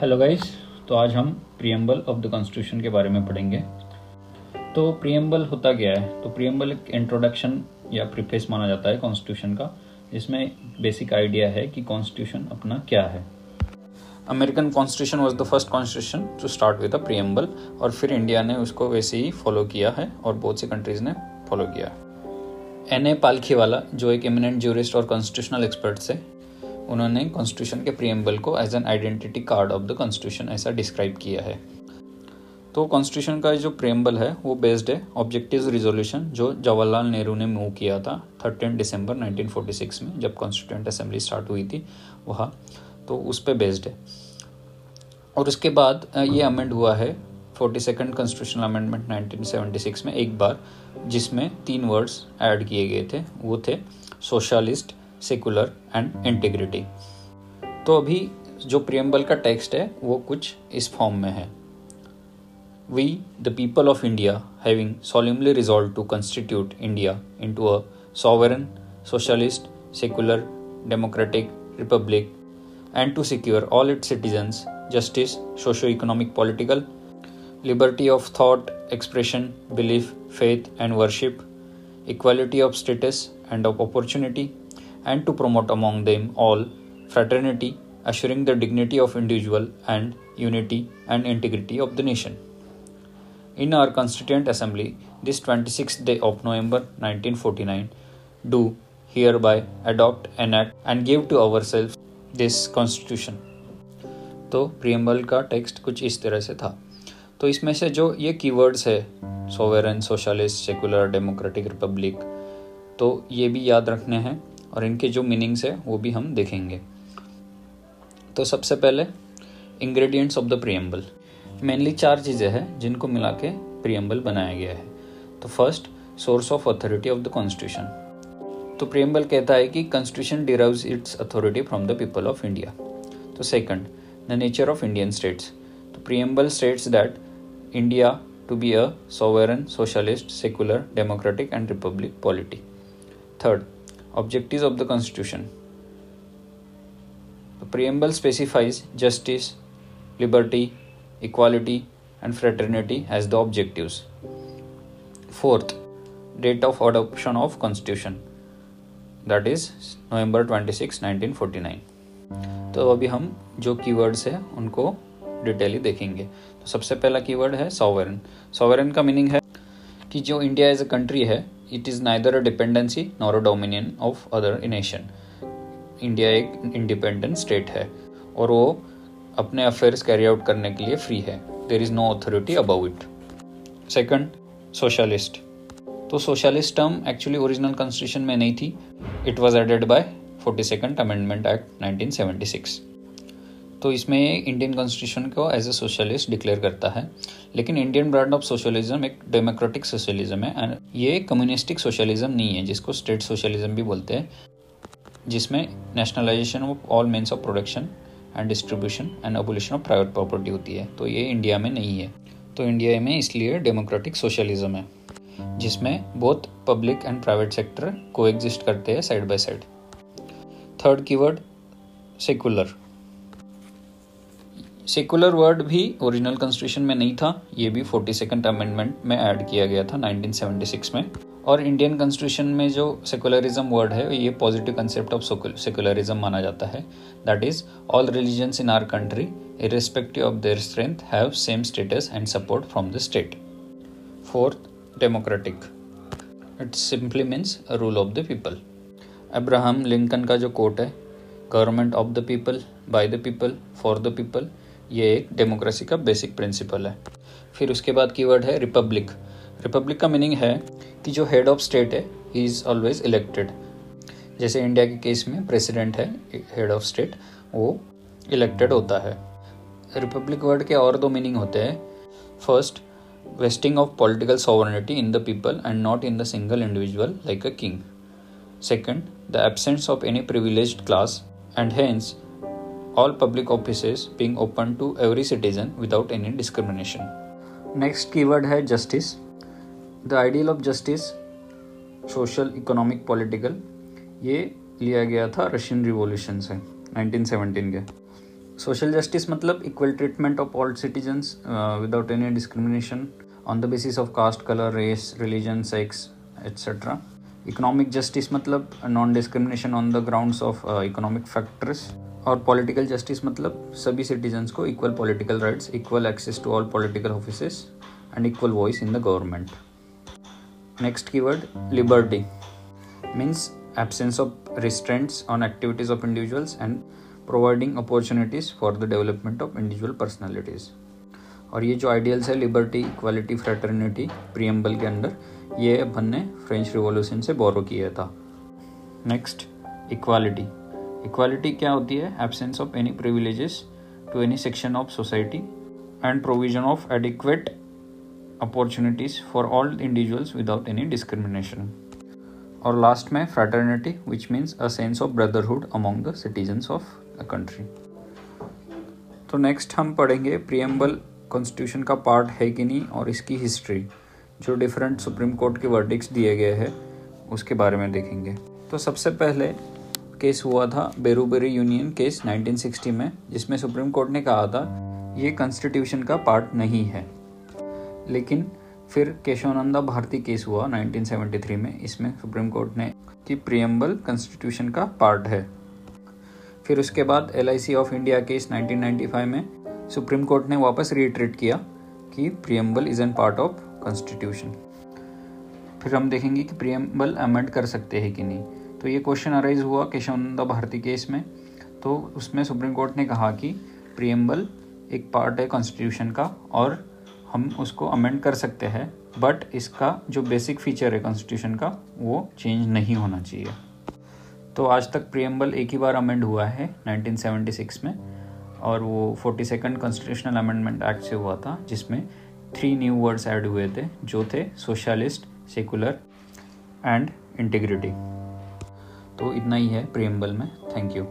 Hello guys तो आज हम प्रियम्बल ऑफ़ द कॉन्स्टिट्यूशन के बारे में पढ़ेंगे। तो प्रियम्बल होता क्या है? तो प्रियम्बल एक इंट्रोडक्शन या प्रिफेस माना जाता है कॉन्स्टिट्यूशन का, जिसमें बेसिक आइडिया है कि कॉन्स्टिट्यूशन अपना क्या है। American constitution was the first constitution to start with a preamble और फिर इंडिया ने उसको वैसे ही फॉलो किया है, और बहुत सी कंट्रीज़ ने फॉलो किया एन ए पालखीवाला जो एक इमिनेंट ज्यूरिस्ट और कॉन्स्टिट्यूशनल एक्सपर्ट थे उन्होंने कॉन्स्टिट्यूशन के प्रियम्बल को as an identity card of the constitution ऐसा डिस्क्राइब किया है। तो कॉन्स्टिट्यूशन का जो प्रियम्बल है, वो बेस्ड है ऑब्जेक्टिव रिजोल्यूशन जो जवाहरलाल नेहरू ने मूव किया था थर्टीन दिसंबर 1946 में, जब कॉन्स्टिट्यूंट असेंबली स्टार्ट हुई थी वहाँ। तो उस पर बेस्ड है। और उसके बाद ये अमेंड हुआ है फोर्टी सेकेंड कॉन्स्टिट्यूशनल अमेंडमेंट 1976 में एक बार जिसमें तीन वर्ड्स ऐड किए गए थे वो थे सोशलिस्ट सेकुलर एंड इंटीग्रिटी तो अभी जो प्रियम्बल का टेक्स्ट है वो कुछ इस फॉर्म में है we the people of India having solemnly resolved to constitute India into a sovereign, socialist, secular, democratic republic and to secure all its citizens justice, socio-economic, political, liberty of thought, expression, belief, faith, and worship, equality of status and of opportunity, and to promote among them all fraternity, assuring the dignity of individual and unity and integrity of the nation. In our Constituent Assembly, this 26th day of November 1949, do hereby adopt, enact, and give to ourselves this Constitution. तो preamble का text कुछ इस तरह से था तो इसमें से जो ये कीवर्ड्स है sovereign socialist secular democratic republic तो ये भी याद रखने हैं और इनके जो मीनिंग्स है, वो भी हम देखेंगे। तो सबसे पहले ingredients of the preamble mainly चार चीज़ें हैं जिनको मिला के प्रियम्बल बनाया गया है। तो first source of authority of the constitution तो प्रियम्बल कहता है कि constitution derives its authority from the people of India तो second the nature of Indian states तो preamble states that India to be a sovereign socialist secular democratic and republic polity third Objectives of the Constitution The preamble specifies justice, liberty, equality, and fraternity as the objectives. Fourth, date of adoption of Constitution that is November 26, 1949. तो अभी हम जो keywords है उनको डिटेली देखेंगे। तो सबसे पहला कीवर्ड है सॉवरन सॉवरन का मीनिंग है कि जो इंडिया एज अ कंट्री है it is neither a dependency nor a dominion of other nation India एक इंडिपेंडेंट स्टेट है और वो अपने अफेयर्स कैरी आउट करने के लिए फ्री है। There is no authority about it second socialist तो socialist term actually original constitution में नहीं थी। It was added by forty second amendment act 1976 तो इसमें इंडियन कॉन्स्टिट्यूशन को एज ए सोशलिस्ट डिक्लेयर करता है। लेकिन इंडियन ब्रांड ऑफ़ सोशलिज्म एक डेमोक्रेटिक सोशलिज्म है एंड ये कम्युनिस्टिक सोशलिज्म नहीं है, जिसको स्टेट सोशलिज्म भी बोलते हैं, जिसमें nationalisation of all means of production and distribution and abolition of private property होती है। तो ये इंडिया में नहीं है। तो इंडिया में इसलिए डेमोक्रेटिक सोशलिज्म है, जिसमें both public and private sector को करते हैं side by side third keyword secular secular word भी ओरिजिनल कॉन्स्टिट्यूशन में नहीं था, ये भी फोर्टी सेकेंड अमेंडमेंट में ऐड किया गया था 1976 में। और इंडियन कॉन्स्टिट्यूशन में जो सेकुलरिज्म वर्ड है, ये पॉजिटिव कंसेप्ट ऑफ़ सेकुलरिज्म माना जाता है। That is all religions in our country irrespective of their strength have same status and support from the state fourth democratic it simply means rule of the people Abraham Lincoln का जो quote है government of the people by the people for the people ये एक democracy का basic principle है। फिर उसके बाद कीवर्ड है रिपब्लिक रिपब्लिक का मीनिंग है कि जो हेड ऑफ़ स्टेट है ही इज़ ऑलवेज इलेक्टेड जैसे इंडिया के केस में प्रेसिडेंट है हेड ऑफ़ स्टेट वो इलेक्टेड होता है। रिपब्लिक वर्ड के और दो मीनिंग होते हैं। First vesting of political sovereignty in the people and not in the single individual like a king second the absence of any privilege class and hence all public offices being open to every citizen without any discrimination. Next keyword है justice. The ideal of justice, social, economic, political, ये लिया गया था Russian revolution से 1917 के social justice मतलब equal treatment of all citizens without any discrimination on the basis of caste colour race religion sex etcetera economic justice मतलब non discrimination on the grounds of economic factors और political justice मतलब सभी citizens को equal political rights equal access to all political office and equal voice in the government next keyword liberty means absence of restraints on activities of individuals and providing opportunities for the development of individual personalities और ये जो ideals है liberty equality fraternity preamble के under ये अपन ने French revolution से borrow किया था। नेक्स्ट इक्वालिटी इक्वालिटी क्या होती है? Absence of any privileges to any section of society and provision of adequate opportunities for all individuals without any discrimination और लास्ट में fraternity which means a sense of brotherhood among the citizens of the country तो next हम पढ़ेंगे preamble constitution का part है कि नहीं और इसकी हिस्ट्री जो डिफरेंट सुप्रीम कोर्ट के वर्डिक्स दिए गए हैं, उसके बारे में देखेंगे। तो सबसे पहले केस हुआ था, बेरूबेरी यूनियन केस 1960 में, जिसमें सुप्रीम कोर्ट ने कहा था, ये कॉन्स्टिट्यूशन का पार्ट नहीं है। लेकिन फिर केशवानंदा भारती केस हुआ 1973 में, इसमें सुप्रीम कोर्ट ने कि प्रियम्बल कॉन्स्टिट्यूशन का पार्ट है। फिर उसके बाद एलआईसी ऑफ़ इंडिया केस 1995 में, सुप्रीम कोर्ट ने वापस रिट्रीट किया कि preamble is an part of constitution फिर हम देखेंगे कि प्रियम्बल अमेंड कर सकते हैं कि नहीं। तो ये क्वेश्चन अराइज हुआ केशवानंदा भारती केस में। तो उसमें सुप्रीम कोर्ट ने कहा कि प्रियम्बल एक पार्ट है कॉन्स्टिट्यूशन का और हम उसको अमेंड कर सकते हैं बट इसका जो बेसिक फीचर है कॉन्स्टिट्यूशन का, वो चेंज नहीं होना चाहिए। तो आज तक प्रियम्बल एक ही बार अमेंड हुआ है 1976 में और वो forty second constitutional amendment act से हुआ था, जिसमें थ्री न्यू वर्ड्स ऐड हुए थे, जो थे सोशलिस्ट सेकुलर एंड इंटीग्रिटी तो इतना ही है प्रेम्बल में। Thank you